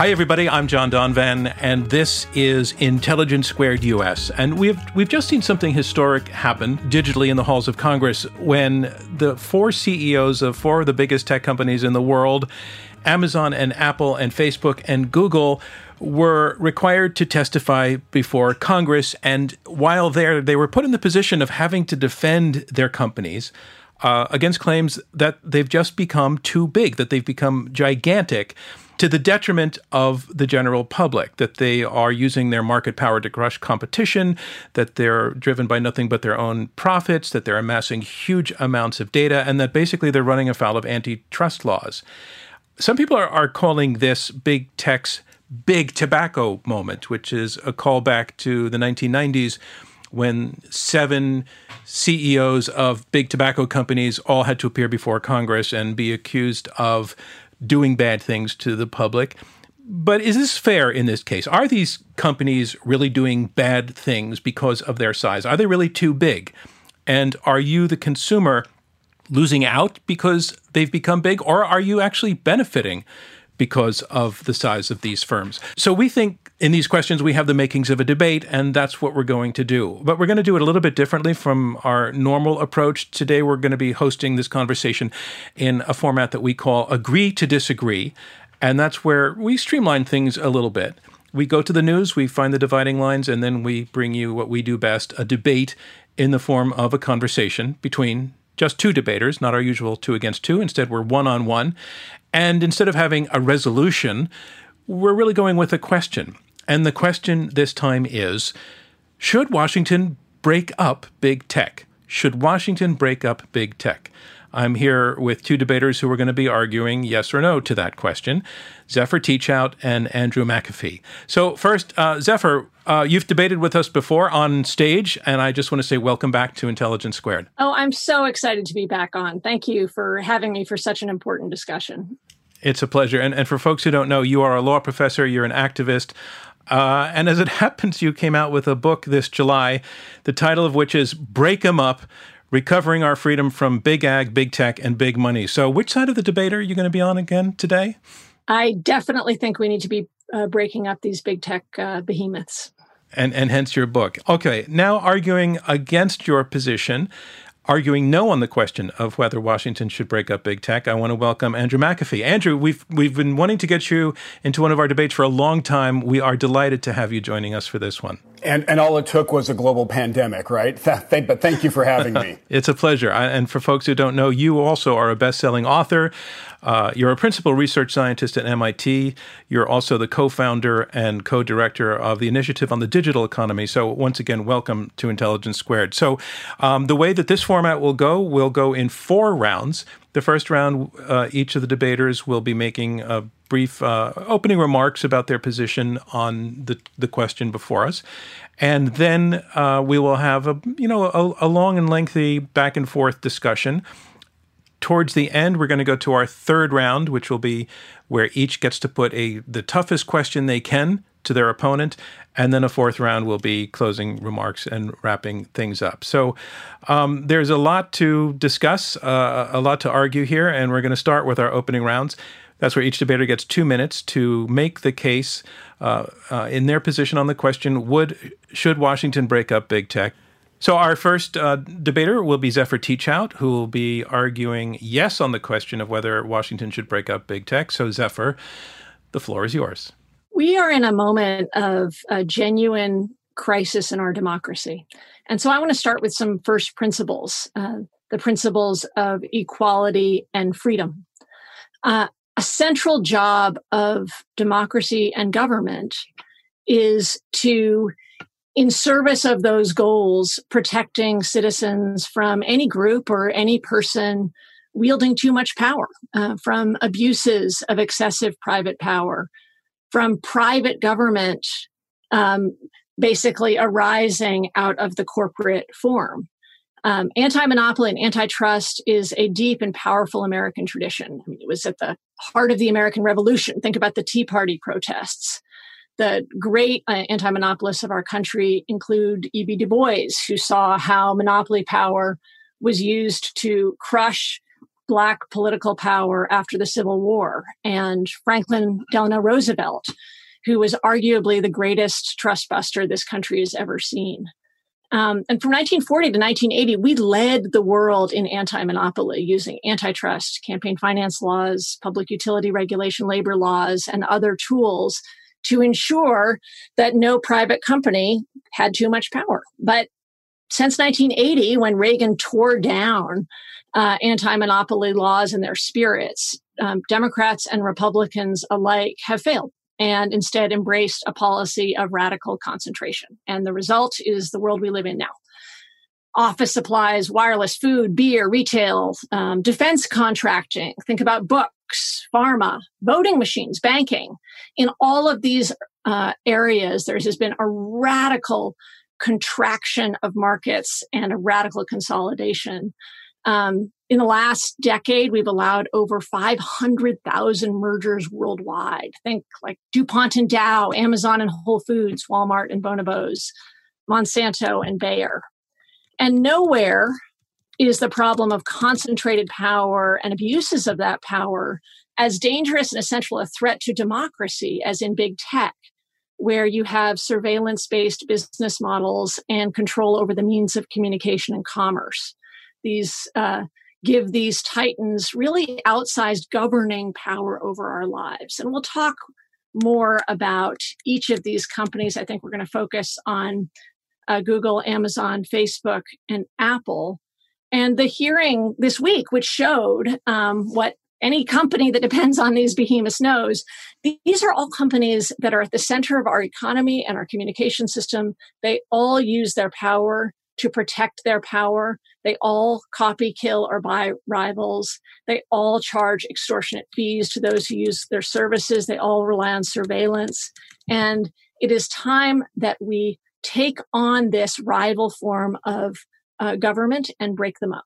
Hi, everybody. I'm John Donvan, and this is Intelligence Squared US. And we've we've just seen something historic happen digitally in the halls of Congress when the four CEOs of four of the biggest tech companies in the world, Amazon and Apple and Facebook and Google, were required to testify before Congress. And while there, they were put in the position of having to defend their companies. Uh, against claims that they've just become too big, that they've become gigantic to the detriment of the general public, that they are using their market power to crush competition, that they're driven by nothing but their own profits, that they're amassing huge amounts of data, and that basically they're running afoul of antitrust laws. Some people are, are calling this big tech's big tobacco moment, which is a callback to the 1990s when seven CEOs of big tobacco companies all had to appear before Congress and be accused of doing bad things to the public. But is this fair in this case? Are these companies really doing bad things because of their size? Are they really too big? And are you, the consumer, losing out because they've become big, or are you actually benefiting because of the size of these firms? So we think in these questions we have the makings of a debate, and that's what we're going to do. But we're going to do it a little bit differently from our normal approach. Today we're going to be hosting this conversation in a format that we call Agree to Disagree. And that's where we streamline things a little bit. We go to the news, we find the dividing lines, and then we bring you what we do best a debate in the form of a conversation between just two debaters, not our usual two against two. Instead, we're one on one. And instead of having a resolution, we're really going with a question. And the question this time is Should Washington break up big tech? Should Washington break up big tech? I'm here with two debaters who are going to be arguing yes or no to that question Zephyr Teachout and Andrew McAfee. So, first, uh, Zephyr, uh, you've debated with us before on stage, and I just want to say welcome back to Intelligence Squared. Oh, I'm so excited to be back on. Thank you for having me for such an important discussion. It's a pleasure. And, and for folks who don't know, you are a law professor, you're an activist. Uh, and as it happens, you came out with a book this July, the title of which is Break 'em Up Recovering Our Freedom from Big Ag, Big Tech, and Big Money. So, which side of the debate are you going to be on again today? I definitely think we need to be uh, breaking up these big tech uh, behemoths. And, and hence your book. Okay, now arguing against your position, arguing no on the question of whether Washington should break up big tech, I want to welcome Andrew McAfee. Andrew, we've we've been wanting to get you into one of our debates for a long time. We are delighted to have you joining us for this one. And, and all it took was a global pandemic, right? Th- but thank you for having me. it's a pleasure. And for folks who don't know, you also are a best-selling author. Uh, you're a principal research scientist at MIT. You're also the co-founder and co-director of the Initiative on the Digital Economy. So once again, welcome to Intelligence Squared. So um, the way that this format will go, we'll go in four rounds. The first round, uh, each of the debaters will be making a brief uh, opening remarks about their position on the, the question before us. And then uh, we will have a you know a, a, long and lengthy back and forth discussion. Towards the end, we're going to go to our third round, which will be where each gets to put a the toughest question they can to their opponent, and then a fourth round will be closing remarks and wrapping things up. So um, there's a lot to discuss, uh, a lot to argue here, and we're going to start with our opening rounds. That's where each debater gets two minutes to make the case uh, uh, in their position on the question: Would should Washington break up big tech? So our first uh, debater will be Zephyr Teachout, who will be arguing yes on the question of whether Washington should break up big tech. So Zephyr, the floor is yours. We are in a moment of a genuine crisis in our democracy. And so I want to start with some first principles, uh, the principles of equality and freedom. Uh, a central job of democracy and government is to in service of those goals protecting citizens from any group or any person wielding too much power, uh, from abuses of excessive private power, from private government um, basically arising out of the corporate form. Um, anti-monopoly and antitrust is a deep and powerful American tradition. I mean, it was at the heart of the American Revolution. Think about the Tea Party protests. The great uh, anti-monopolists of our country include E.B. Du Bois, who saw how monopoly power was used to crush black political power after the Civil War, and Franklin Delano Roosevelt, who was arguably the greatest trust buster this country has ever seen. Um, and from 1940 to 1980, we led the world in anti monopoly using antitrust, campaign finance laws, public utility regulation, labor laws, and other tools to ensure that no private company had too much power. But since 1980, when Reagan tore down uh, anti monopoly laws and their spirits, um, Democrats and Republicans alike have failed and instead embraced a policy of radical concentration. And the result is the world we live in now. Office supplies, wireless food, beer, retail, um, defense contracting. Think about books, pharma, voting machines, banking. In all of these uh, areas, there has been a radical contraction of markets and a radical consolidation. Um, in the last decade, we've allowed over 500,000 mergers worldwide. Think like DuPont and Dow, Amazon and Whole Foods, Walmart and Bonobos, Monsanto and Bayer. And nowhere is the problem of concentrated power and abuses of that power as dangerous and essential a threat to democracy as in big tech, where you have surveillance based business models and control over the means of communication and commerce. These uh, give these titans really outsized governing power over our lives. And we'll talk more about each of these companies. I think we're going to focus on uh, Google, Amazon, Facebook, and Apple. And the hearing this week, which showed um, what any company that depends on these behemoths knows, these are all companies that are at the center of our economy and our communication system. They all use their power to protect their power. They all copy, kill, or buy rivals. They all charge extortionate fees to those who use their services. They all rely on surveillance. And it is time that we take on this rival form of uh, government and break them up.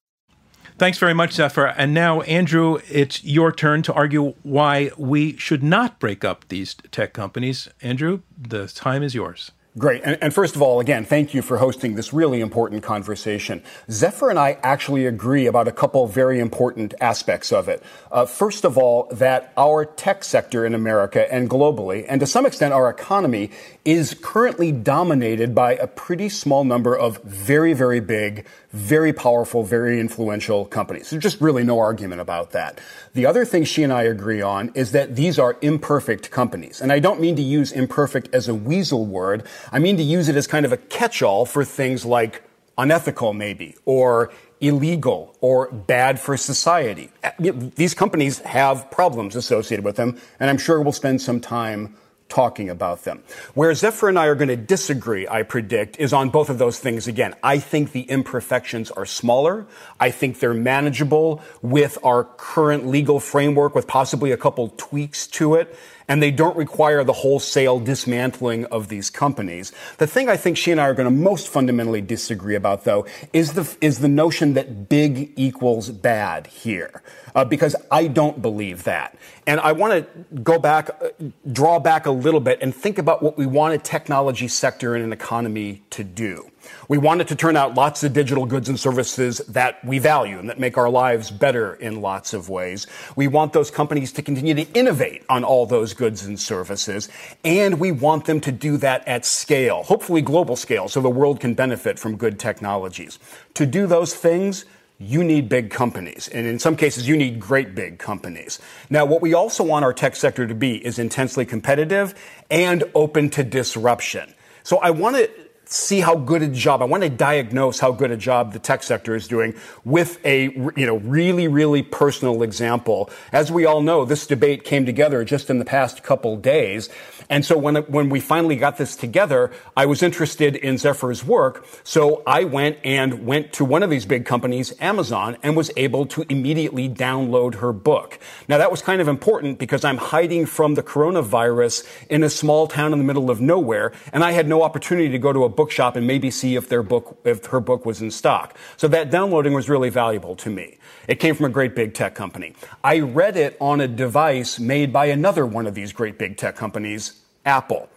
Thanks very much, Zephyr. And now, Andrew, it's your turn to argue why we should not break up these tech companies. Andrew, the time is yours. Great. And, and, first of all, again, thank you for hosting this really important conversation. Zephyr and I actually agree about a couple very important aspects of it. Uh, first of all, that our tech sector in America and globally, and to some extent our economy, is currently dominated by a pretty small number of very, very big, very powerful, very influential companies. There's just really no argument about that. The other thing she and I agree on is that these are imperfect companies. And I don't mean to use imperfect as a weasel word. I mean to use it as kind of a catch-all for things like unethical maybe, or illegal, or bad for society. These companies have problems associated with them, and I'm sure we'll spend some time talking about them. Where Zephyr and I are going to disagree, I predict, is on both of those things again. I think the imperfections are smaller. I think they're manageable with our current legal framework with possibly a couple tweaks to it and they don't require the wholesale dismantling of these companies. The thing I think she and I are going to most fundamentally disagree about, though, is the, is the notion that big equals bad here uh, because I don't believe that. And I want to go back, uh, draw back a little bit and think about what we want a technology sector and an economy to do. We want it to turn out lots of digital goods and services that we value and that make our lives better in lots of ways. We want those companies to continue to innovate on all those goods and services. And we want them to do that at scale, hopefully global scale, so the world can benefit from good technologies. To do those things, you need big companies. And in some cases, you need great big companies. Now, what we also want our tech sector to be is intensely competitive and open to disruption. So I want to see how good a job, I want to diagnose how good a job the tech sector is doing with a, you know, really, really personal example. As we all know, this debate came together just in the past couple days. And so when, when we finally got this together, I was interested in Zephyr's work. So I went and went to one of these big companies, Amazon, and was able to immediately download her book. Now that was kind of important because I'm hiding from the coronavirus in a small town in the middle of nowhere, and I had no opportunity to go to a bookshop and maybe see if their book, if her book was in stock. So that downloading was really valuable to me. It came from a great big tech company. I read it on a device made by another one of these great big tech companies, Apple.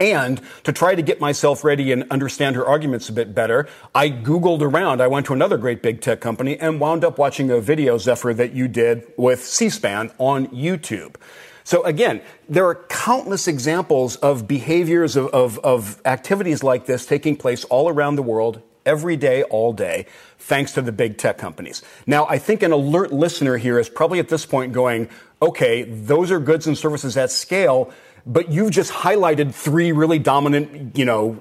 And to try to get myself ready and understand her arguments a bit better, I Googled around. I went to another great big tech company and wound up watching a video, Zephyr, that you did with C-SPAN on YouTube. So again, there are countless examples of behaviors of, of, of activities like this taking place all around the world every day, all day, thanks to the big tech companies. Now, I think an alert listener here is probably at this point going, okay, those are goods and services at scale, but you've just highlighted three really dominant, you know,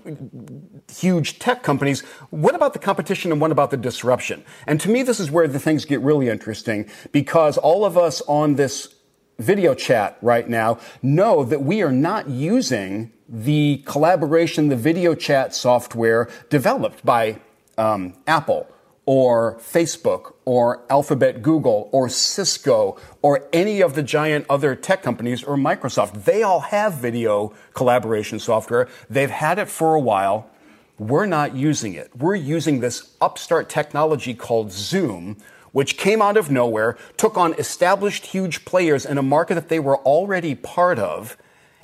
huge tech companies. What about the competition and what about the disruption? And to me, this is where the things get really interesting because all of us on this video chat right now know that we are not using the collaboration, the video chat software developed by um, Apple or Facebook or Alphabet Google or Cisco or any of the giant other tech companies or Microsoft. They all have video collaboration software. They've had it for a while. We're not using it. We're using this upstart technology called Zoom, which came out of nowhere, took on established huge players in a market that they were already part of,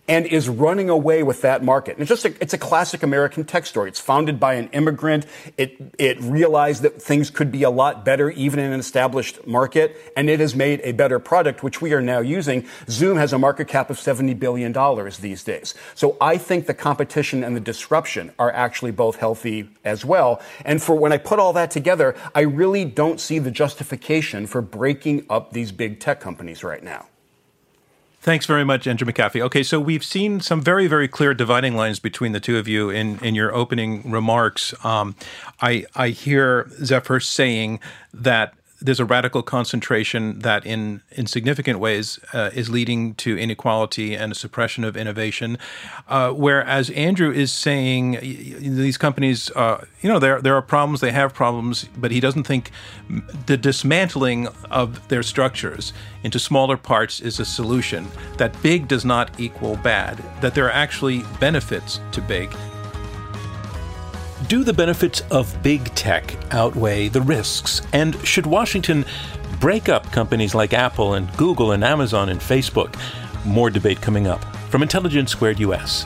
and is running away with that market. And it's just a, it's a classic American tech story. It's founded by an immigrant. It, it realized that things could be a lot better even in an established market, and it has made a better product, which we are now using. Zoom has a market cap of $70 billion these days. So I think the competition and the disruption are actually both healthy as well. And for when I put all that together, I really don't see the justification for breaking up these big tech companies right now. Thanks very much, Andrew McAfee. Okay, so we've seen some very, very clear dividing lines between the two of you in, in your opening remarks. Um, I, I hear Zephyr saying that there's a radical concentration that, in in significant ways, uh, is leading to inequality and a suppression of innovation. Uh, whereas Andrew is saying these companies, uh, you know, there there are problems, they have problems, but he doesn't think the dismantling of their structures into smaller parts is a solution. That big does not equal bad. That there are actually benefits to big do the benefits of big tech outweigh the risks? And should Washington break up companies like Apple and Google and Amazon and Facebook? More debate coming up from Intelligence Squared US.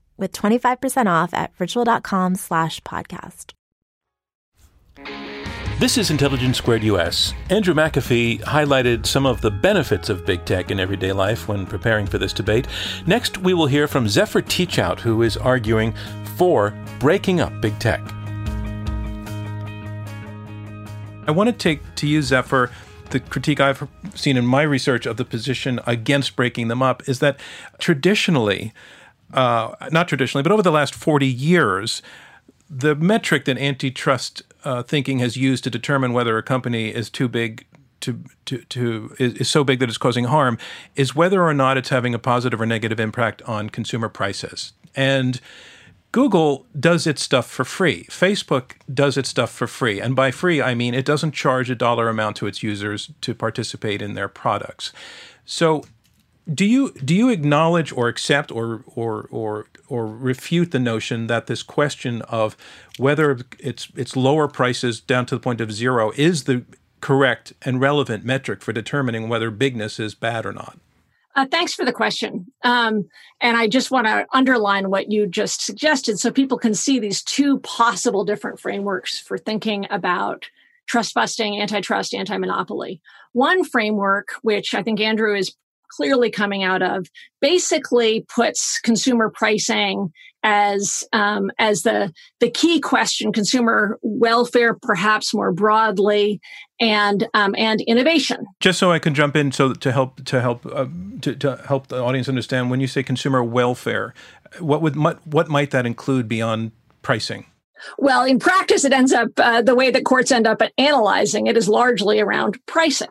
with 25% off at ritual.com slash podcast. This is Intelligence Squared US. Andrew McAfee highlighted some of the benefits of big tech in everyday life when preparing for this debate. Next, we will hear from Zephyr Teachout, who is arguing for breaking up big tech. I want to take to you, Zephyr, the critique I've seen in my research of the position against breaking them up is that traditionally, uh, not traditionally, but over the last 40 years, the metric that antitrust uh, thinking has used to determine whether a company is too big to to, to is, is so big that it's causing harm is whether or not it's having a positive or negative impact on consumer prices. And Google does its stuff for free. Facebook does its stuff for free. And by free, I mean it doesn't charge a dollar amount to its users to participate in their products. So do you do you acknowledge or accept or or or or refute the notion that this question of whether it's it's lower prices down to the point of zero is the correct and relevant metric for determining whether bigness is bad or not? Uh, thanks for the question. Um, and I just want to underline what you just suggested so people can see these two possible different frameworks for thinking about trust busting, antitrust, anti monopoly. One framework, which I think Andrew is clearly coming out of, basically puts consumer pricing as um, as the the key question, consumer welfare, perhaps more broadly, and um, and innovation. Just so I can jump in, so to help to help uh, to, to help the audience understand, when you say consumer welfare, what would what might that include beyond pricing? Well, in practice, it ends up uh, the way that courts end up analyzing it is largely around pricing.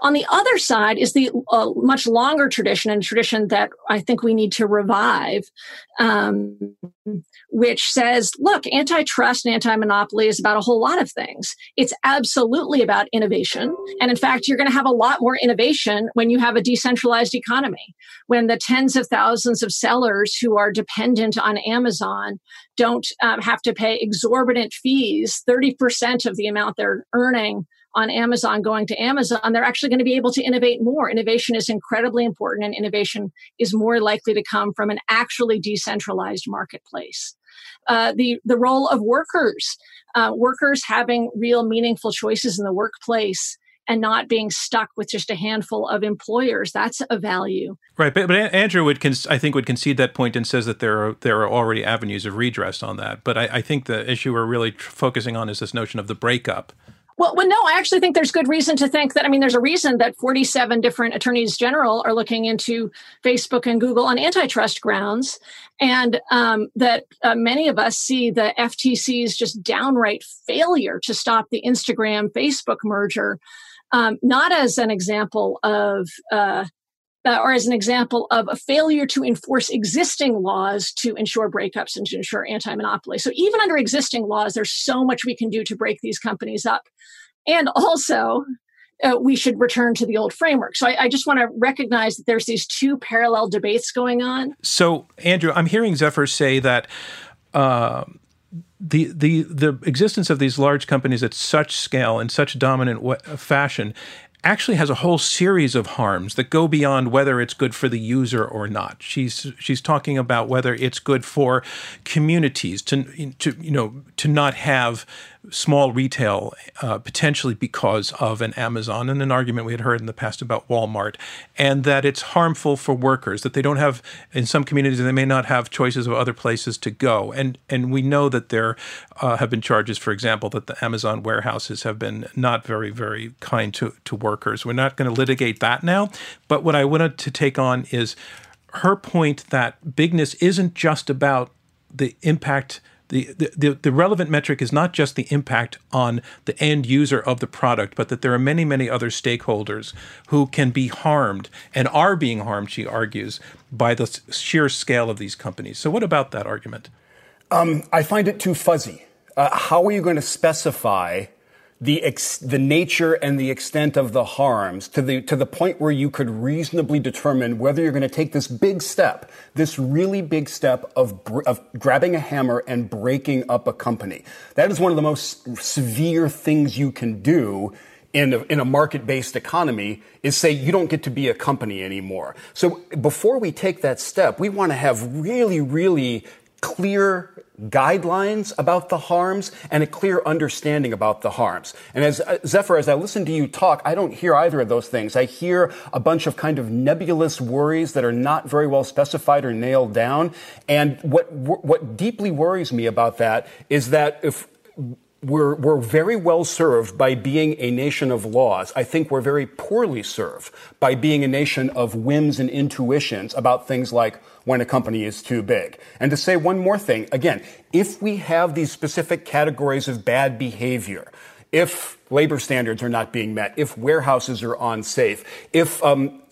On the other side is the uh, much longer tradition and tradition that I think we need to revive, um, which says, look, antitrust and anti-monopoly is about a whole lot of things. It's absolutely about innovation. And in fact, you're going to have a lot more innovation when you have a decentralized economy, when the tens of thousands of sellers who are dependent on Amazon don't um, have to pay exorbitant fees, 30% of the amount they're earning on Amazon going to Amazon, they're actually going to be able to innovate more. Innovation is incredibly important, and innovation is more likely to come from an actually decentralized marketplace. Uh, the the role of workers, uh, workers having real meaningful choices in the workplace and not being stuck with just a handful of employers. That's a value. Right, but, but Andrew would, I think, would concede that point and says that there are there are already avenues of redress on that. But I, I think the issue we're really tr- focusing on is this notion of the breakup. Well, well, no, I actually think there's good reason to think that. I mean, there's a reason that 47 different attorneys general are looking into Facebook and Google on antitrust grounds, and um, that uh, many of us see the FTC's just downright failure to stop the Instagram Facebook merger um, not as an example of uh, uh, or as an example of a failure to enforce existing laws to ensure breakups and to ensure anti-monopoly. So even under existing laws, there's so much we can do to break these companies up. And also, uh, we should return to the old framework. So I, I just want to recognize that there's these two parallel debates going on. So Andrew, I'm hearing Zephyr say that. Uh, the the the existence of these large companies at such scale in such dominant w- fashion actually has a whole series of harms that go beyond whether it's good for the user or not. She's she's talking about whether it's good for communities to to you know to not have small retail, uh, potentially because of an Amazon and an argument we had heard in the past about Walmart, and that it's harmful for workers, that they don't have, in some communities, they may not have choices of other places to go. And, and we know that there uh, have been charges, for example, that the Amazon warehouses have been not very, very kind to, to workers. We're not going to litigate that now. But what I wanted to take on is her point that bigness isn't just about the impact – the, the, the relevant metric is not just the impact on the end user of the product, but that there are many, many other stakeholders who can be harmed and are being harmed, she argues, by the sheer scale of these companies. So, what about that argument? Um, I find it too fuzzy. Uh, how are you going to specify the ex- the nature and the extent of the harms to the to the point where you could reasonably determine whether you're going to take this big step, this really big step of br- of grabbing a hammer and breaking up a company. That is one of the most severe things you can do in a, in a market-based economy is say you don't get to be a company anymore. So before we take that step, we want to have really, really clear guidelines about the harms and a clear understanding about the harms. And as uh, Zephyr, as I listen to you talk, I don't hear either of those things. I hear a bunch of kind of nebulous worries that are not very well specified or nailed down. And what what deeply worries me about that is that if we're, we're very well served by being a nation of laws. I think we're very poorly served by being a nation of whims and intuitions about things like when a company is too big. And to say one more thing, again, if we have these specific categories of bad behavior, if labor standards are not being met, if warehouses are unsafe, if um,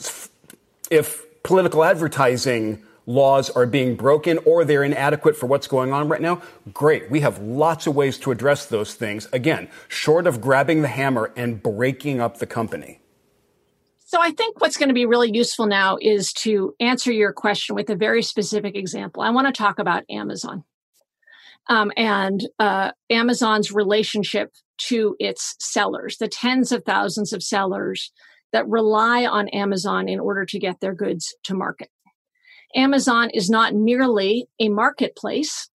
if political advertising laws are being broken or they're inadequate for what's going on right now, great. We have lots of ways to address those things. Again, short of grabbing the hammer and breaking up the company. So I think what's going to be really useful now is to answer your question with a very specific example. I want to talk about Amazon um, and uh, Amazon's relationship to its sellers, the tens of thousands of sellers that rely on Amazon in order to get their goods to market. Amazon is not merely a marketplace,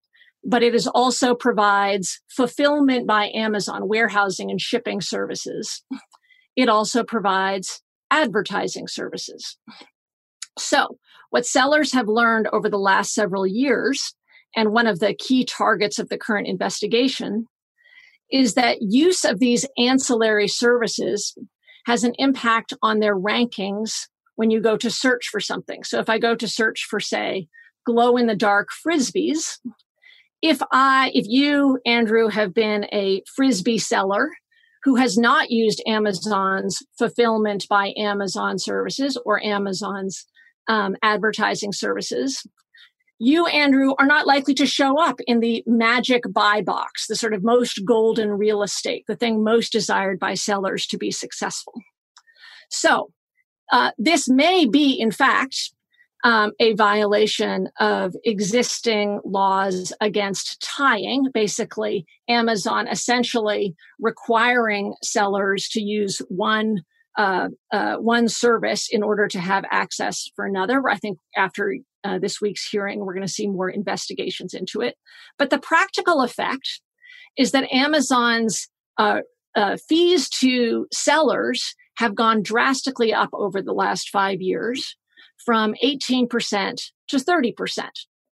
but it is also provides fulfillment by Amazon, warehousing and shipping services. It also provides advertising services. So, what sellers have learned over the last several years, and one of the key targets of the current investigation, is that use of these ancillary services has an impact on their rankings when you go to search for something. So if I go to search for, say, glow in the dark frisbees, if I, if you, Andrew, have been a frisbee seller who has not used Amazon's fulfillment by Amazon services or Amazon's um, advertising services, you, Andrew, are not likely to show up in the magic buy box, the sort of most golden real estate, the thing most desired by sellers to be successful. So, uh, this may be, in fact, um, a violation of existing laws against tying. Basically, Amazon essentially requiring sellers to use one uh, uh, one service in order to have access for another. I think after uh, this week's hearing, we're going to see more investigations into it. But the practical effect is that Amazon's uh, fees to sellers have gone drastically up over the last five years from 18% to 30%.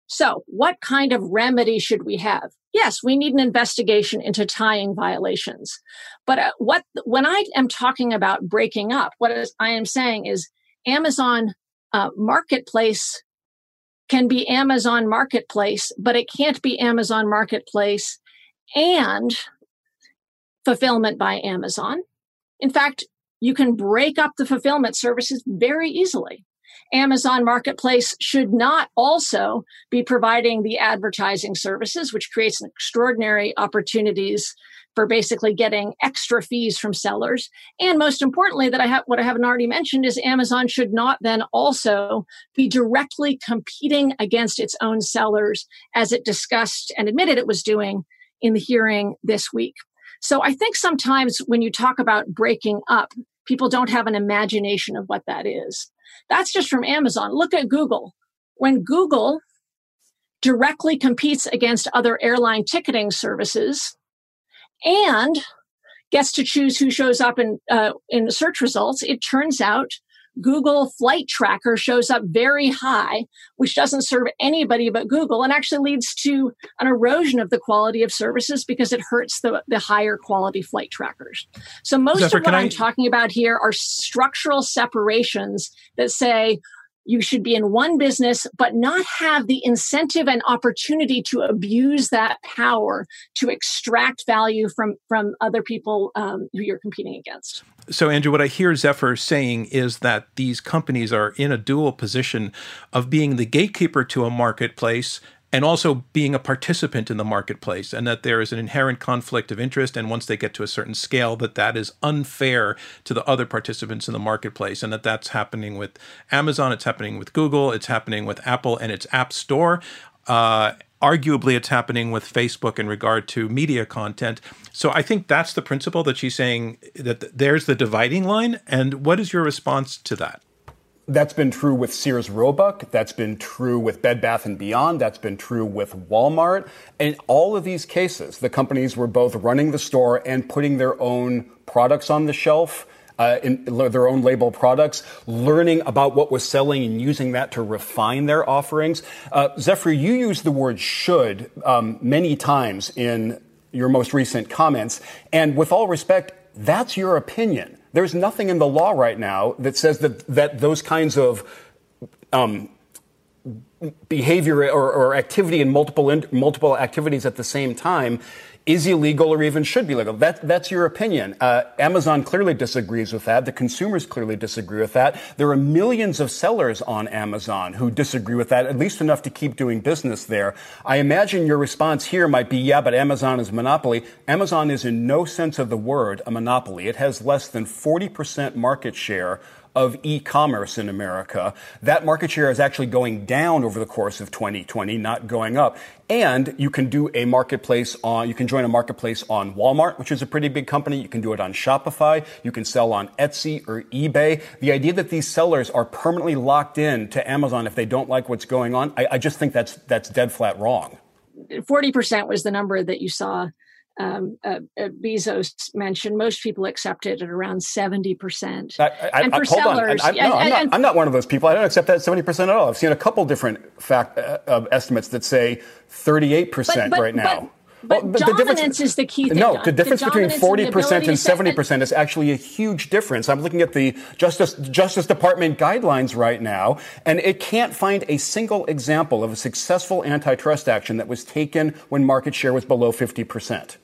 So, what kind of remedy should we have? Yes, we need an investigation into tying violations. But uh, what when I am talking about breaking up, what I am saying is Amazon uh, Marketplace can be Amazon Marketplace, but it can't be Amazon Marketplace and fulfillment by Amazon. In fact, you can break up the fulfillment services very easily. Amazon Marketplace should not also be providing the advertising services, which creates extraordinary opportunities for basically getting extra fees from sellers. And most importantly, that I have what I haven't already mentioned is Amazon should not then also be directly competing against its own sellers as it discussed and admitted it was doing in the hearing this week. So I think sometimes when you talk about breaking up, people don't have an imagination of what that is. That's just from Amazon. Look at Google. When Google directly competes against other airline ticketing services and gets to choose who shows up in uh, in the search results, it turns out Google Flight Tracker shows up very high, which doesn't serve anybody but Google and actually leads to an erosion of the quality of services because it hurts the, the higher quality flight trackers. So most Zephyr, of what I'm I... talking about here are structural separations that say, you should be in one business, but not have the incentive and opportunity to abuse that power to extract value from from other people um, who you're competing against. So, Andrew, what I hear Zephyr saying is that these companies are in a dual position of being the gatekeeper to a marketplace and also being a participant in the marketplace and that there is an inherent conflict of interest and once they get to a certain scale that that is unfair to the other participants in the marketplace and that that's happening with amazon it's happening with google it's happening with apple and its app store. Uh, arguably it's happening with facebook in regard to media content. So i think that's the principle that she's saying that there's the dividing line and what is your response to that that's been true with Sears Roebuck. That's been true with Bed Bath and Beyond. That's been true with Walmart. In all of these cases, the companies were both running the store and putting their own products on the shelf. Uh, in their own label products, learning about what was selling and using that to refine their offerings. Uh, Zephyr, you used the word should um, many times in your most recent comments. And with all respect, that's your opinion. There's nothing in the law right now that says that, that those kinds of um, behavior or, or, activity in multiple in, multiple activities at the same time is illegal or even should be legal. That, that's your opinion. Uh, Amazon clearly disagrees with that. The consumers clearly disagree with that. There are millions of sellers on Amazon who disagree with that, at least enough to keep doing business there. I imagine your response here might be, yeah, but Amazon is a monopoly. Amazon is in no sense of the word a monopoly. It has less than 40% market share of e-commerce in America. That market share is actually going down over the course of 2020, not going up. And you can do a marketplace on, you can join a marketplace on Walmart, which is a pretty big company. You can do it on Shopify. You can sell on Etsy or eBay. The idea that these sellers are permanently locked in to Amazon if they don't like what's going on, I, I just think that's, that's dead flat wrong. 40% was the number that you saw um, uh, uh, Bezos mentioned, most people accept it at around 70%. I, I, and for sellers, I, no, I'm, not, I'm, not, one of those people. I don't accept that 70% at all. I've seen a couple different fact uh, estimates that say 38% but, but, right now. But, well, but dominance the is the key thing. No, the difference the between 40% and, and 70% is actually a huge difference. I'm looking at the Justice, Justice Department guidelines right now, and it can't find a single example of a successful antitrust action that was taken when market share was below 50%.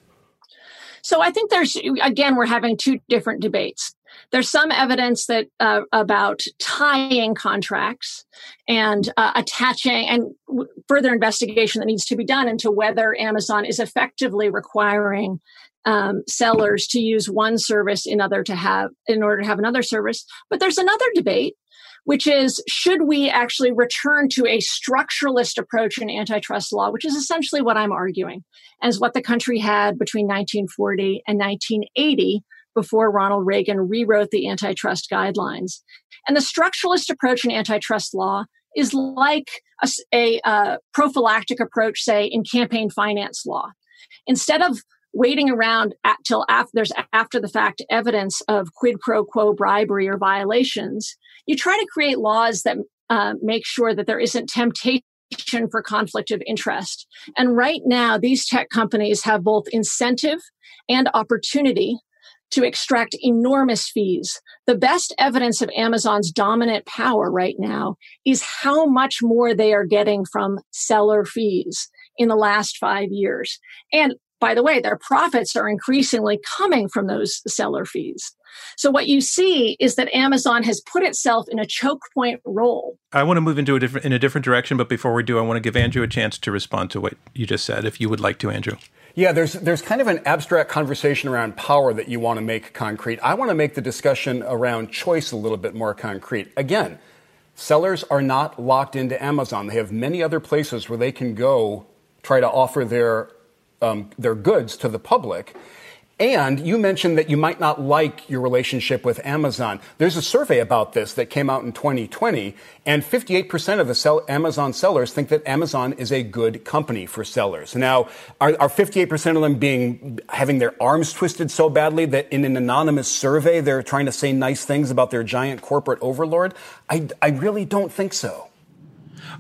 So I think there's, again, we're having two different debates. There's some evidence that uh, about tying contracts and uh, attaching and w- further investigation that needs to be done into whether Amazon is effectively requiring um, sellers to use one service in other to have in order to have another service. But there's another debate which is should we actually return to a structuralist approach in antitrust law, which is essentially what I'm arguing, as what the country had between 1940 and 1980 before Ronald Reagan rewrote the antitrust guidelines. And the structuralist approach in antitrust law is like a, a, a prophylactic approach, say, in campaign finance law. Instead of waiting around at, till after there's after the fact evidence of quid pro quo bribery or violations, you try to create laws that uh, make sure that there isn't temptation for conflict of interest. And right now, these tech companies have both incentive and opportunity to extract enormous fees. The best evidence of Amazon's dominant power right now is how much more they are getting from seller fees in the last five years. And by the way, their profits are increasingly coming from those seller fees. So what you see is that Amazon has put itself in a choke point role. I want to move into a different in a different direction, but before we do, I want to give Andrew a chance to respond to what you just said, if you would like to, Andrew. Yeah, there's there's kind of an abstract conversation around power that you want to make concrete. I want to make the discussion around choice a little bit more concrete. Again, sellers are not locked into Amazon. They have many other places where they can go try to offer their um, their goods to the public. And you mentioned that you might not like your relationship with Amazon. There's a survey about this that came out in 2020, and 58% of the sell- Amazon sellers think that Amazon is a good company for sellers. Now, are, are 58% of them being having their arms twisted so badly that in an anonymous survey they're trying to say nice things about their giant corporate overlord? I, I really don't think so.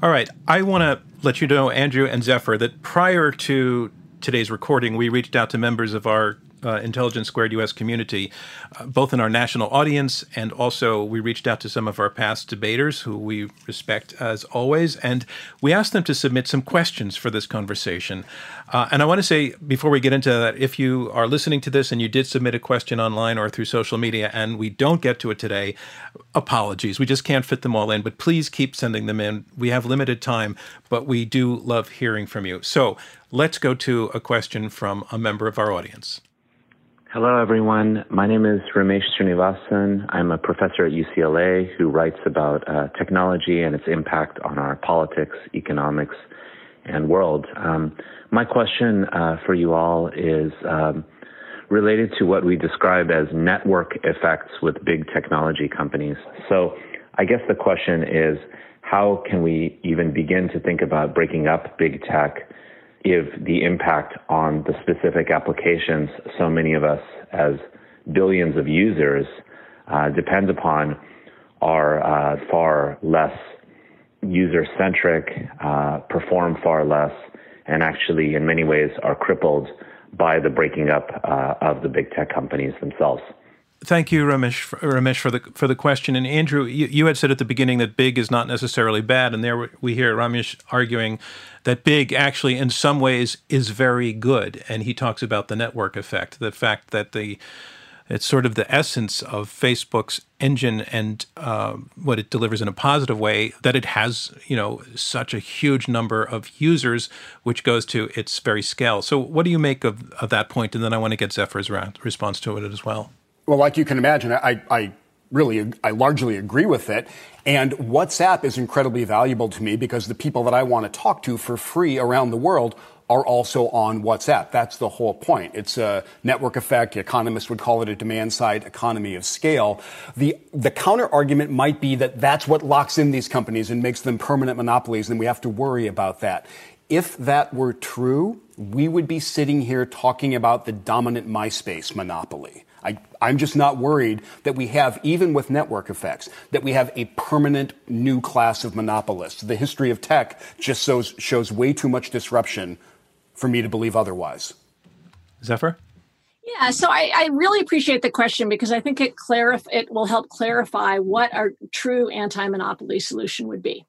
All right. I want to let you know, Andrew and Zephyr, that prior to today's recording, we reached out to members of our uh, Intelligence Squared US community, uh, both in our national audience and also we reached out to some of our past debaters who we respect as always, and we asked them to submit some questions for this conversation. Uh, and I want to say before we get into that, if you are listening to this and you did submit a question online or through social media and we don't get to it today, apologies. We just can't fit them all in, but please keep sending them in. We have limited time, but we do love hearing from you. So let's go to a question from a member of our audience. Hello, everyone. My name is Ramesh Srinivasan. I'm a professor at UCLA who writes about uh, technology and its impact on our politics, economics, and world. Um, my question uh, for you all is um, related to what we describe as network effects with big technology companies. So, I guess the question is how can we even begin to think about breaking up big tech? If the impact on the specific applications so many of us as billions of users uh, depend upon are uh, far less user centric, uh, perform far less, and actually, in many ways, are crippled by the breaking up uh, of the big tech companies themselves. Thank you, Ramesh, for, Ramesh, for the for the question. And Andrew, you, you, had said at the beginning that big is not necessarily bad, and there we hear Ramesh arguing that big actually, in some ways, is very good. And he talks about the network effect, the fact that the it's sort of the essence of Facebook's engine and uh, what it delivers in a positive way that it has, you know, such a huge number of users, which goes to its very scale. So, what do you make of, of that point? And then I want to get Zephyr's response to it as well. Well, like you can imagine, I, I really, I largely agree with it. And WhatsApp is incredibly valuable to me because the people that I want to talk to for free around the world are also on WhatsApp. That's the whole point. It's a network effect. Economists would call it a demand side economy of scale. The, the counter argument might be that that's what locks in these companies and makes them permanent monopolies, and we have to worry about that. If that were true, we would be sitting here talking about the dominant MySpace monopoly. I, am just not worried that we have, even with network effects, that we have a permanent new class of monopolists. The history of tech just shows, shows way too much disruption for me to believe otherwise. Zephyr? Yeah, so I, I, really appreciate the question because I think it clarif- it will help clarify what our true anti-monopoly solution would be.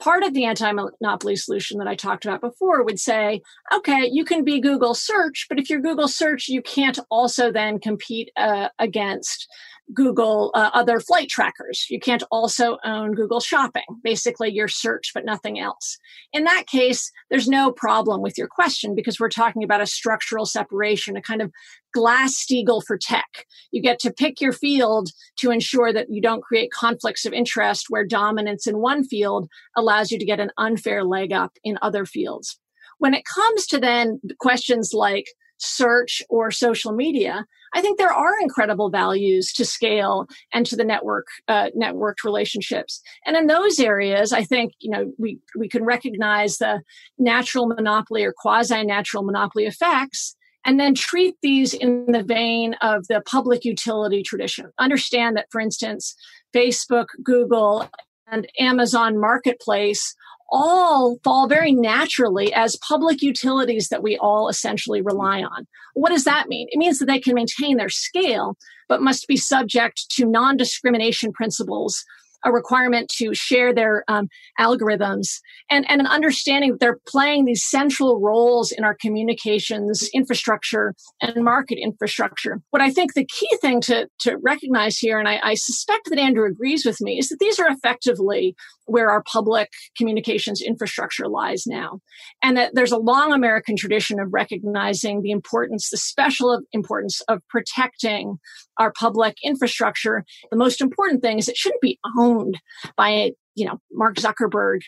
Part of the anti-monopoly solution that I talked about before would say, okay, you can be Google search, but if you're Google search, you can't also then compete uh, against Google uh, other flight trackers. You can't also own Google Shopping, basically your search, but nothing else. In that case, there's no problem with your question because we're talking about a structural separation, a kind of glass steagall for tech. You get to pick your field to ensure that you don't create conflicts of interest where dominance in one field allows you to get an unfair leg up in other fields. When it comes to then questions like search or social media, I think there are incredible values to scale and to the network uh, networked relationships. And in those areas, I think you know we we can recognize the natural monopoly or quasi natural monopoly effects. And then treat these in the vein of the public utility tradition. Understand that, for instance, Facebook, Google, and Amazon Marketplace all fall very naturally as public utilities that we all essentially rely on. What does that mean? It means that they can maintain their scale, but must be subject to non discrimination principles a requirement to share their um, algorithms and, and an understanding that they're playing these central roles in our communications infrastructure and market infrastructure. What I think the key thing to, to recognize here, and I, I suspect that Andrew agrees with me, is that these are effectively where our public communications infrastructure lies now. And that there's a long American tradition of recognizing the importance, the special importance of protecting our public infrastructure. The most important thing is it shouldn't be owned by, you know, Mark Zuckerberg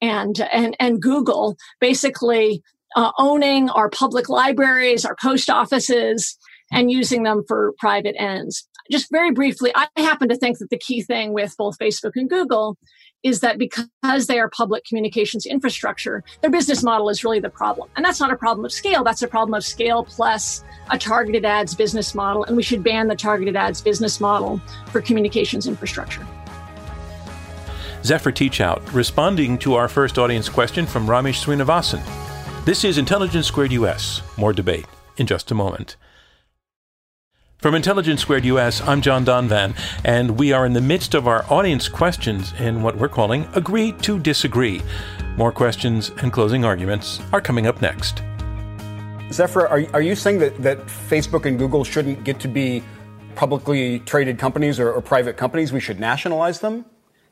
and, and, and Google basically uh, owning our public libraries, our post offices, and using them for private ends. Just very briefly, I happen to think that the key thing with both Facebook and Google is that because they are public communications infrastructure, their business model is really the problem. And that's not a problem of scale, that's a problem of scale plus a targeted ads business model. And we should ban the targeted ads business model for communications infrastructure. Zephyr Teachout, responding to our first audience question from Ramesh Srinivasan. This is Intelligence Squared US. More debate in just a moment. From Intelligence Squared US, I'm John Donvan, and we are in the midst of our audience questions in what we're calling Agree to Disagree. More questions and closing arguments are coming up next. Zephyr, are, are you saying that, that Facebook and Google shouldn't get to be publicly traded companies or, or private companies? We should nationalize them?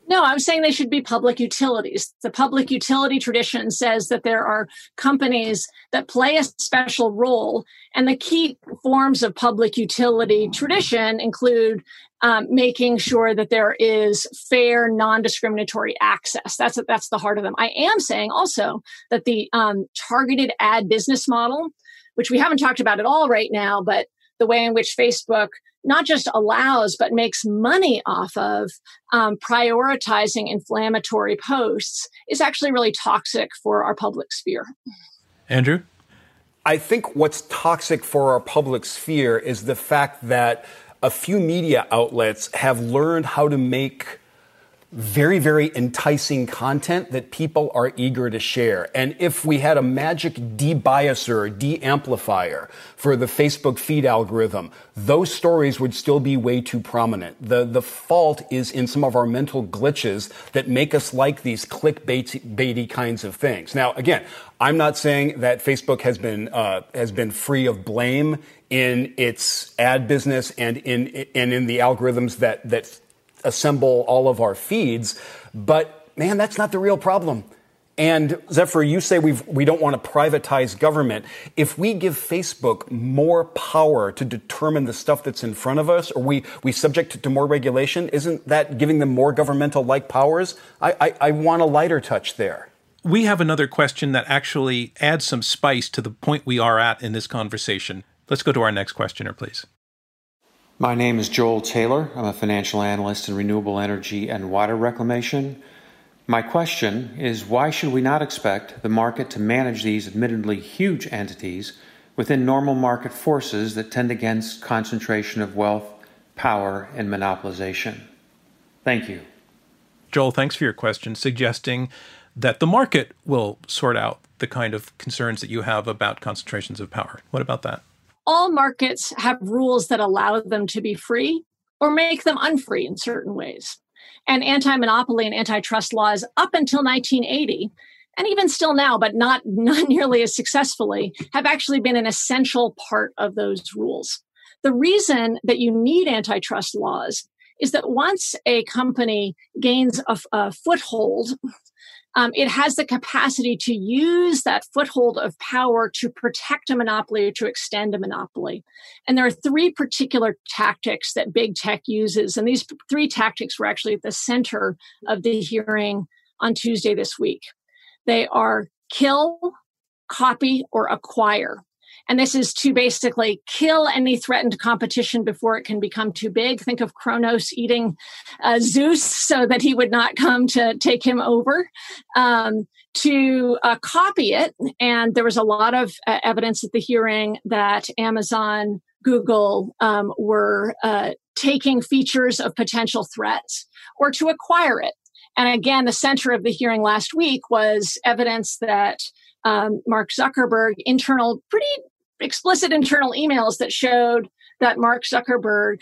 No, I'm saying they should be public utilities. The public utility tradition says that there are companies that play a special role, and the key forms of public utility tradition include um, making sure that there is fair, non-discriminatory access. That's that's the heart of them. I am saying also that the um, targeted ad business model, which we haven't talked about at all right now, but the way in which Facebook not just allows but makes money off of um, prioritizing inflammatory posts is actually really toxic for our public sphere. Andrew? I think what's toxic for our public sphere is the fact that a few media outlets have learned how to make very, very enticing content that people are eager to share. And if we had a magic debiaser, deamplifier for the Facebook feed algorithm, those stories would still be way too prominent. The, the fault is in some of our mental glitches that make us like these clickbaity kinds of things. Now, again, I'm not saying that Facebook has been, uh, has been free of blame in its ad business and in, and in the algorithms that, that assemble all of our feeds. But man, that's not the real problem. And Zephyr, you say we we don't want to privatize government. If we give Facebook more power to determine the stuff that's in front of us, or we, we subject it to more regulation, isn't that giving them more governmental like powers? I, I, I want a lighter touch there. We have another question that actually adds some spice to the point we are at in this conversation. Let's go to our next questioner, please. My name is Joel Taylor. I'm a financial analyst in renewable energy and water reclamation. My question is why should we not expect the market to manage these admittedly huge entities within normal market forces that tend against concentration of wealth, power, and monopolization? Thank you. Joel, thanks for your question, suggesting that the market will sort out the kind of concerns that you have about concentrations of power. What about that? All markets have rules that allow them to be free or make them unfree in certain ways. And anti monopoly and antitrust laws up until 1980, and even still now, but not, not nearly as successfully, have actually been an essential part of those rules. The reason that you need antitrust laws is that once a company gains a, a foothold um, it has the capacity to use that foothold of power to protect a monopoly or to extend a monopoly. And there are three particular tactics that big tech uses. And these three tactics were actually at the center of the hearing on Tuesday this week. They are kill, copy, or acquire. And this is to basically kill any threatened competition before it can become too big. Think of Kronos eating uh, Zeus so that he would not come to take him over. Um, to uh, copy it. And there was a lot of uh, evidence at the hearing that Amazon, Google um, were uh, taking features of potential threats or to acquire it. And again, the center of the hearing last week was evidence that um, Mark Zuckerberg, internal, pretty explicit internal emails that showed that Mark Zuckerberg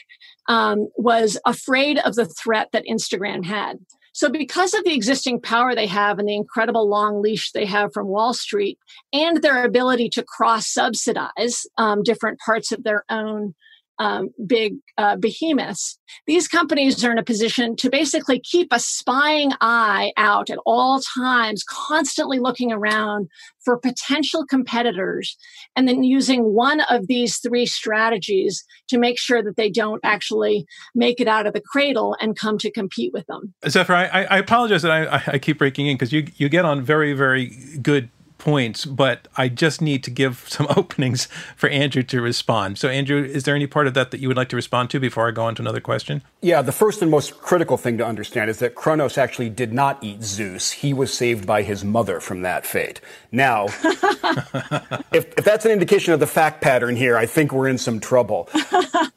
um, was afraid of the threat that Instagram had. So, because of the existing power they have and the incredible long leash they have from Wall Street and their ability to cross subsidize um, different parts of their own um, big uh, behemoths, these companies are in a position to basically keep a spying eye out at all times, constantly looking around for potential competitors, and then using one of these three strategies to make sure that they don't actually make it out of the cradle and come to compete with them. Zephyr, I, I apologize that I, I keep breaking in because you you get on very very good points, but I just need to give some openings for Andrew to respond. So, Andrew, is there any part of that that you would like to respond to before I go on to another question? Yeah, the first and most critical thing to understand is that Kronos actually did not eat Zeus. He was saved by his mother from that fate. Now, if, if, that's an indication of the fact pattern here, I think we're in some trouble.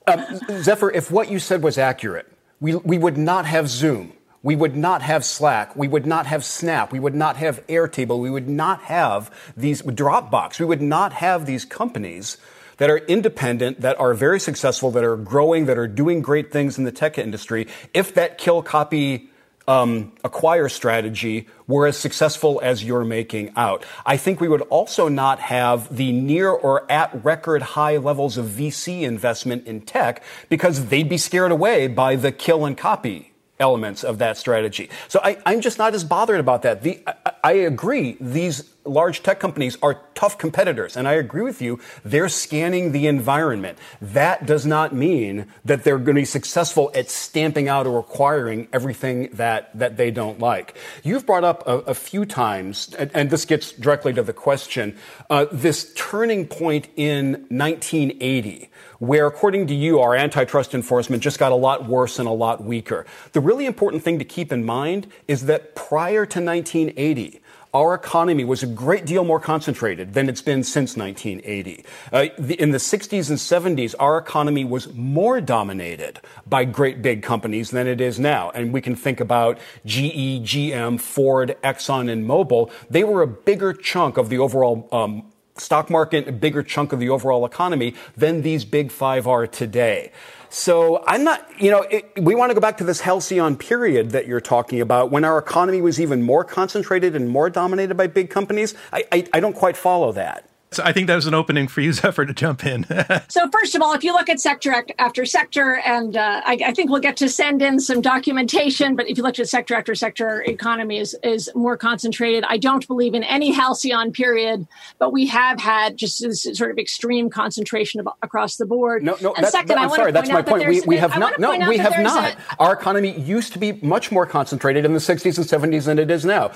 Um, Zephyr, if what you said was accurate, we, we would not have Zoom we would not have Slack. We would not have Snap. We would not have Airtable. We would not have these Dropbox. We would not have these companies that are independent, that are very successful, that are growing, that are doing great things in the tech industry. If that kill copy um, acquire strategy were as successful as you're making out. I think we would also not have the near or at record high levels of VC investment in tech because they'd be scared away by the kill and copy elements of that strategy. So I, am just not as bothered about that. The, I, I, agree, these large tech companies are tough competitors, and I agree with you. They're scanning the environment. That does not mean that they're going to be successful at stamping out or acquiring everything that, that they don't like. You've brought up a, a few times, and, and, this gets directly to the question, uh, this turning point in 1980 where, according to you, our antitrust enforcement just got a lot worse and a lot weaker. The really important thing to keep in mind is that prior to 1980, our economy was a great deal more concentrated than it's been since 1980. Uh, the, in the 60s and 70s, our economy was more dominated by great big companies than it is now. And we can think about GE, GM, Ford, Exxon, and Mobil. They were a bigger chunk of the overall um, stock market, a bigger chunk of the overall economy than these big five are today. So I'm not, you know, it, we want to go back to this halcyon period that you're talking about when our economy was even more concentrated and more dominated by big companies. I, I, I don't quite follow that. So I think that was an opening for you, Zephyr, to jump in. so first of all, if you look at sector after sector, and uh, I, I, think we'll get to send in some documentation, but if you look at sector after sector, economy is, is more concentrated. I don't believe in any halcyon period, but we have had just this sort of extreme concentration of, across the board. No, no, and second, no, I'm sorry, that's my point. We, we have not. No, we have not. A, Our economy used to be much more concentrated in the 60s and 70s than it is now,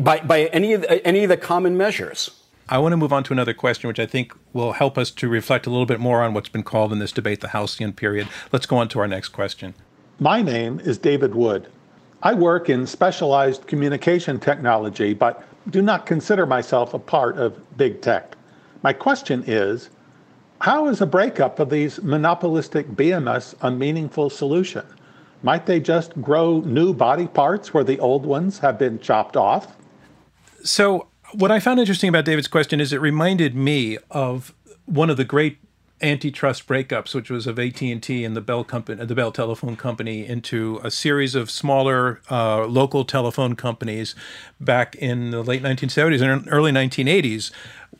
by, by any of any of the common measures. I want to move on to another question, which I think will help us to reflect a little bit more on what's been called in this debate the halcyon period. Let's go on to our next question. My name is David Wood. I work in specialized communication technology, but do not consider myself a part of big tech. My question is how is a breakup of these monopolistic BMS a meaningful solution? Might they just grow new body parts where the old ones have been chopped off? So, what I found interesting about David's question is it reminded me of one of the great antitrust breakups, which was of AT and T and the Bell company, the Bell Telephone Company, into a series of smaller uh, local telephone companies back in the late 1970s and early 1980s,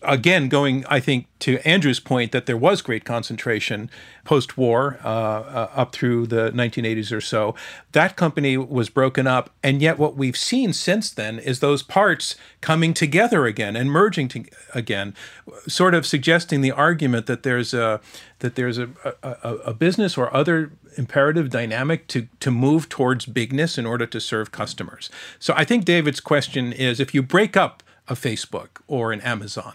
again, going, I think, to Andrew's point that there was great concentration post war uh, uh, up through the 1980s or so. That company was broken up. And yet, what we've seen since then is those parts coming together again and merging to, again, sort of suggesting the argument that there's a that there's a, a, a business or other imperative dynamic to, to move towards bigness in order to serve customers. So I think David's question is if you break up a Facebook or an Amazon,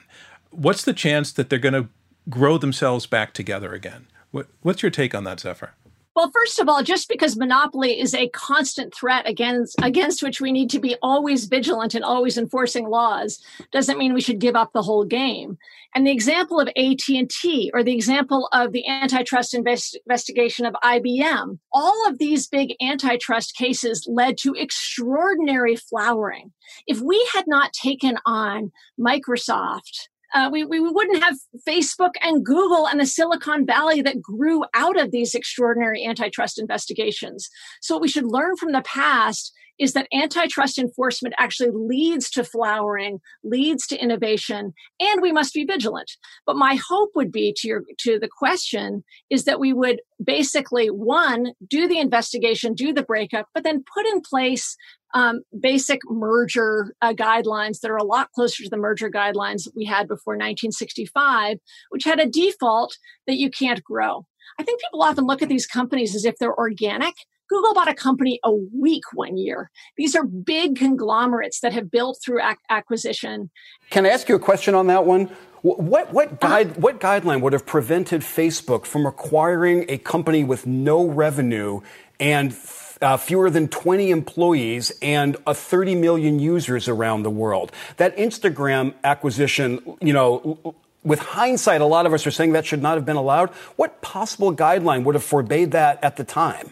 what's the chance that they're going to grow themselves back together again? What, what's your take on that, Zephyr? Well, first of all, just because monopoly is a constant threat against against which we need to be always vigilant and always enforcing laws, doesn't mean we should give up the whole game. And the example of AT&T or the example of the antitrust invest- investigation of IBM, all of these big antitrust cases led to extraordinary flowering. If we had not taken on Microsoft, uh, we, we wouldn't have Facebook and Google and the Silicon Valley that grew out of these extraordinary antitrust investigations. So, what we should learn from the past is that antitrust enforcement actually leads to flowering, leads to innovation, and we must be vigilant. But my hope would be to your to the question is that we would basically one do the investigation, do the breakup, but then put in place um, basic merger uh, guidelines that are a lot closer to the merger guidelines that we had before 1965, which had a default that you can't grow. I think people often look at these companies as if they're organic. Google bought a company a week one year. These are big conglomerates that have built through ac- acquisition. Can I ask you a question on that one? What, what, guide, what guideline would have prevented Facebook from acquiring a company with no revenue and uh, fewer than 20 employees and a 30 million users around the world. That Instagram acquisition, you know, with hindsight, a lot of us are saying that should not have been allowed. What possible guideline would have forbade that at the time?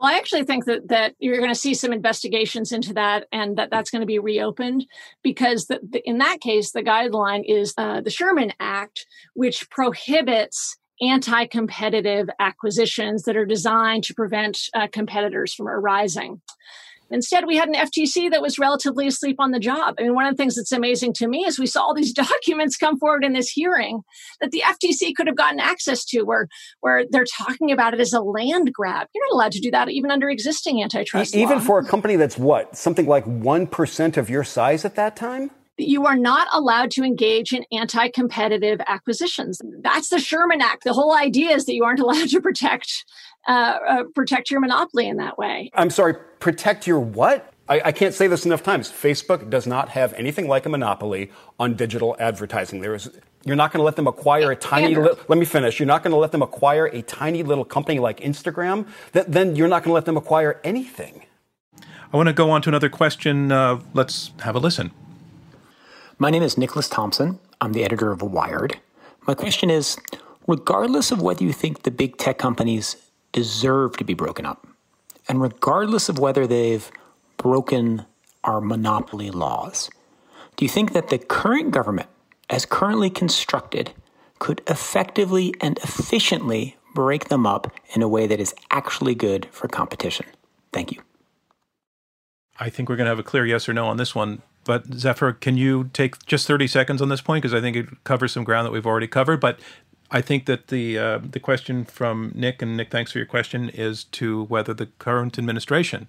Well, I actually think that, that you're going to see some investigations into that and that that's going to be reopened because the, the, in that case, the guideline is uh, the Sherman Act, which prohibits anti competitive acquisitions that are designed to prevent uh, competitors from arising. Instead, we had an FTC that was relatively asleep on the job. I mean, one of the things that's amazing to me is we saw all these documents come forward in this hearing that the FTC could have gotten access to, where where they're talking about it as a land grab. You're not allowed to do that even under existing antitrust Even law. for a company that's what something like one percent of your size at that time you are not allowed to engage in anti-competitive acquisitions. That's the Sherman Act. The whole idea is that you aren't allowed to protect uh, uh, protect your monopoly in that way. I'm sorry, protect your what? I, I, can't say this enough times. Facebook does not have anything like a monopoly on digital advertising. There is. You're not going to let them acquire a tiny. Li- let me finish. You're not going to let them acquire a tiny little company like Instagram. Th- then you're not going to let them acquire anything. I want to go on to another question. Uh, let's have a listen. My name is Nicholas Thompson. I'm the editor of Wired. My question is regardless of whether you think the big tech companies deserve to be broken up, and regardless of whether they've broken our monopoly laws, do you think that the current government, as currently constructed, could effectively and efficiently break them up in a way that is actually good for competition? Thank you. I think we're going to have a clear yes or no on this one. But Zephyr, can you take just 30 seconds on this point? Because I think it covers some ground that we've already covered. But I think that the uh, the question from Nick and Nick, thanks for your question, is to whether the current administration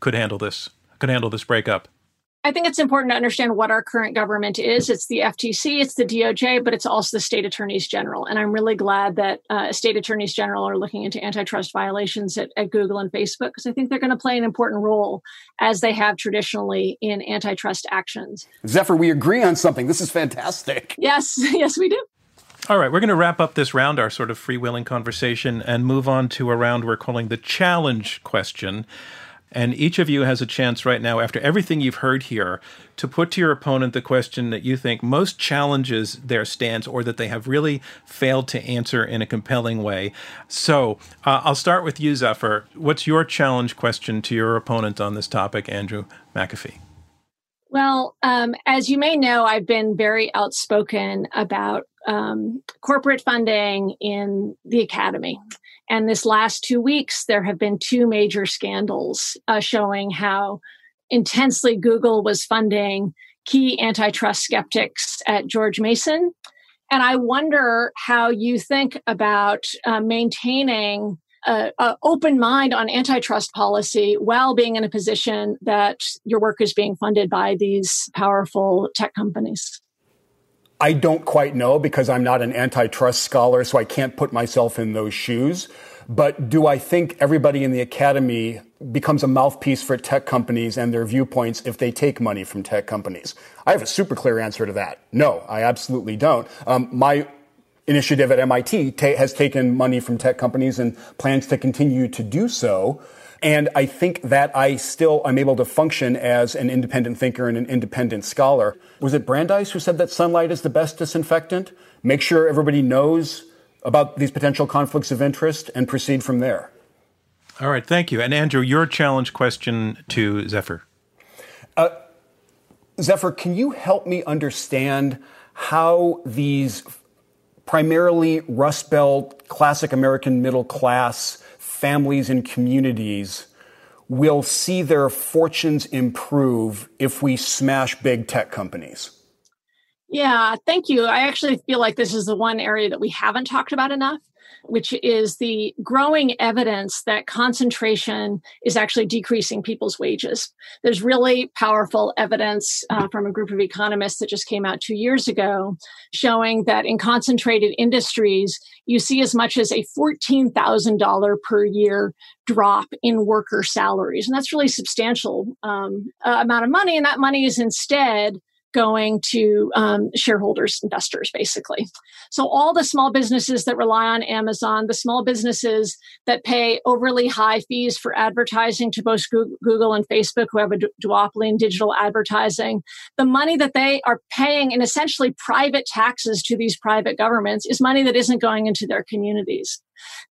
could handle this, could handle this breakup. I think it's important to understand what our current government is. It's the FTC, it's the DOJ, but it's also the state attorneys general. And I'm really glad that uh, state attorneys general are looking into antitrust violations at, at Google and Facebook because I think they're going to play an important role as they have traditionally in antitrust actions. Zephyr, we agree on something. This is fantastic. Yes, yes, we do. All right, we're going to wrap up this round, our sort of freewheeling conversation, and move on to a round we're calling the challenge question. And each of you has a chance right now, after everything you've heard here, to put to your opponent the question that you think most challenges their stance or that they have really failed to answer in a compelling way. So uh, I'll start with you, Zephyr. What's your challenge question to your opponent on this topic, Andrew McAfee? Well, um, as you may know, I've been very outspoken about um, corporate funding in the academy. And this last two weeks, there have been two major scandals uh, showing how intensely Google was funding key antitrust skeptics at George Mason. And I wonder how you think about uh, maintaining an open mind on antitrust policy while being in a position that your work is being funded by these powerful tech companies. I don't quite know because I'm not an antitrust scholar, so I can't put myself in those shoes. But do I think everybody in the academy becomes a mouthpiece for tech companies and their viewpoints if they take money from tech companies? I have a super clear answer to that. No, I absolutely don't. Um, my initiative at MIT ta- has taken money from tech companies and plans to continue to do so. And I think that I still am able to function as an independent thinker and an independent scholar. Was it Brandeis who said that sunlight is the best disinfectant? Make sure everybody knows about these potential conflicts of interest and proceed from there. All right, thank you. And Andrew, your challenge question to Zephyr. Uh, Zephyr, can you help me understand how these primarily Rust Belt, classic American middle class families and communities will see their fortunes improve if we smash big tech companies? Yeah, thank you. I actually feel like this is the one area that we haven't talked about enough which is the growing evidence that concentration is actually decreasing people's wages. There's really powerful evidence uh, from a group of economists that just came out two years ago showing that in concentrated industries, you see as much as a $14,000 per year drop in worker salaries. And that's really substantial um, amount of money. And that money is instead going to um, shareholders, investors, basically. So all the small businesses that rely on Amazon, the small businesses that pay overly high fees for advertising to both Google and Facebook, who have a duopoly in digital advertising, the money that they are paying in essentially private taxes to these private governments is money that isn't going into their communities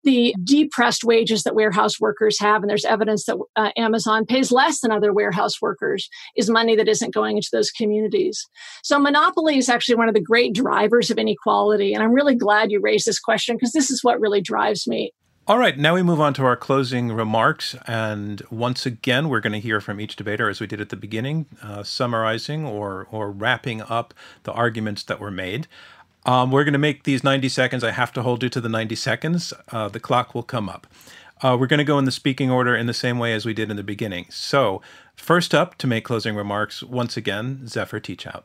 the depressed wages that warehouse workers have, and there's evidence that uh, Amazon pays less than other warehouse workers, is money that isn't going into those communities. So monopoly is actually one of the great drivers of inequality. And I'm really glad you raised this question because this is what really drives me. All right, now we move on to our closing remarks. And once again, we're going to hear from each debater, as we did at the beginning, uh, summarizing or, or wrapping up the arguments that were made. Um, we're going to make these 90 seconds. I have to hold you to the 90 seconds. Uh, the clock will come up. Uh, we're going to go in the speaking order in the same way as we did in the beginning. So, first up to make closing remarks, once again, Zephyr Teachout.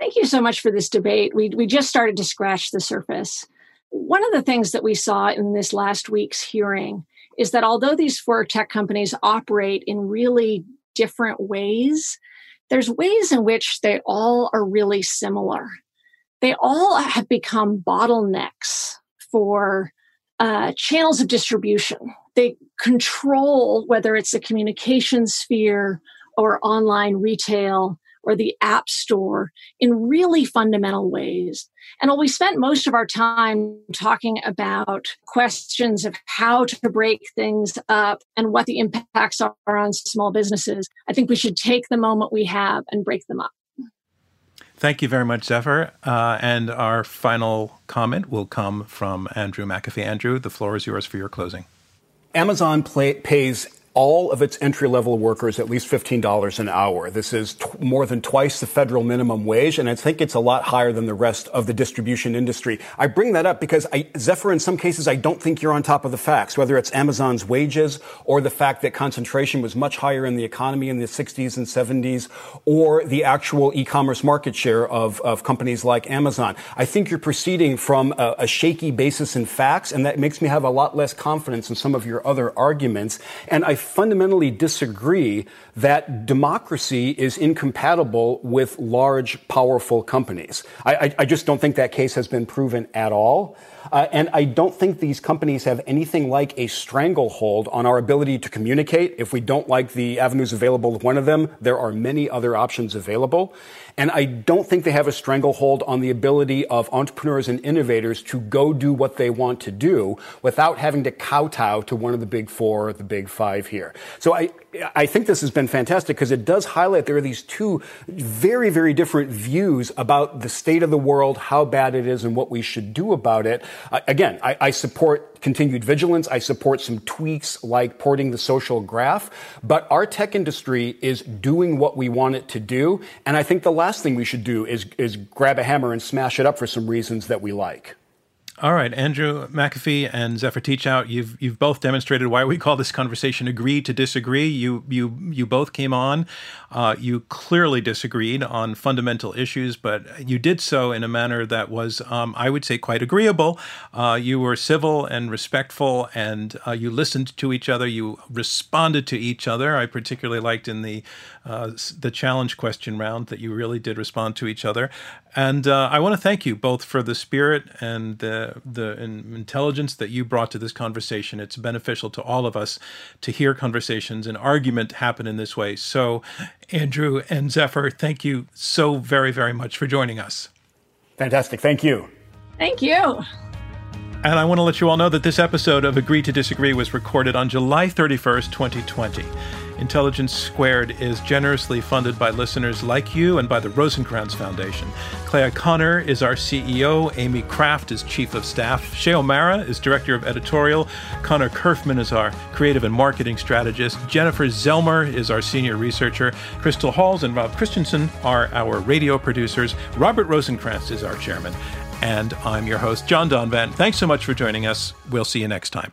Thank you so much for this debate. We, we just started to scratch the surface. One of the things that we saw in this last week's hearing is that although these four tech companies operate in really different ways, there's ways in which they all are really similar they all have become bottlenecks for uh, channels of distribution. They control whether it's the communication sphere or online retail or the App Store in really fundamental ways. And while we spent most of our time talking about questions of how to break things up and what the impacts are on small businesses, I think we should take the moment we have and break them up. Thank you very much, Zephyr. Uh, and our final comment will come from Andrew McAfee. Andrew, the floor is yours for your closing. Amazon play, pays all of its entry level workers at least $15 an hour. This is t- more than twice the federal minimum wage, and I think it's a lot higher than the rest of the distribution industry. I bring that up because I, Zephyr, in some cases, I don't think you're on top of the facts, whether it's Amazon's wages or the fact that concentration was much higher in the economy in the 60s and 70s or the actual e-commerce market share of, of companies like Amazon. I think you're proceeding from a, a shaky basis in facts, and that makes me have a lot less confidence in some of your other arguments. And I fundamentally disagree that democracy is incompatible with large, powerful companies. I, I, I just don't think that case has been proven at all. Uh, and I don't think these companies have anything like a stranglehold on our ability to communicate. If we don't like the avenues available with one of them, there are many other options available. And I don't think they have a stranglehold on the ability of entrepreneurs and innovators to go do what they want to do without having to kowtow to one of the big four or the big five here. So I, I think this has been fantastic because it does highlight there are these two very, very different views about the state of the world, how bad it is, and what we should do about it. Uh, again, I, I support continued vigilance. I support some tweaks like porting the social graph. But our tech industry is doing what we want it to do. And I think the last thing we should do is, is grab a hammer and smash it up for some reasons that we like. All right, Andrew McAfee and Zephyr Teachout, you've you've both demonstrated why we call this conversation "agree to disagree." You you you both came on. Uh, you clearly disagreed on fundamental issues, but you did so in a manner that was, um, I would say, quite agreeable. Uh, you were civil and respectful, and uh, you listened to each other. You responded to each other. I particularly liked in the uh, the challenge question round that you really did respond to each other. And uh, I want to thank you both for the spirit and the, the intelligence that you brought to this conversation. It's beneficial to all of us to hear conversations and argument happen in this way. So, Andrew and Zephyr, thank you so very, very much for joining us. Fantastic. Thank you. Thank you. And I want to let you all know that this episode of Agree to Disagree was recorded on July 31st, 2020. Intelligence Squared is generously funded by listeners like you and by the Rosenkranz Foundation. Clea Conner is our CEO. Amy Kraft is Chief of Staff. Shay O'Mara is Director of Editorial. Connor Kerfman is our Creative and Marketing Strategist. Jennifer Zelmer is our Senior Researcher. Crystal Halls and Rob Christensen are our radio producers. Robert Rosenkranz is our Chairman. And I'm your host, John Donvan. Thanks so much for joining us. We'll see you next time.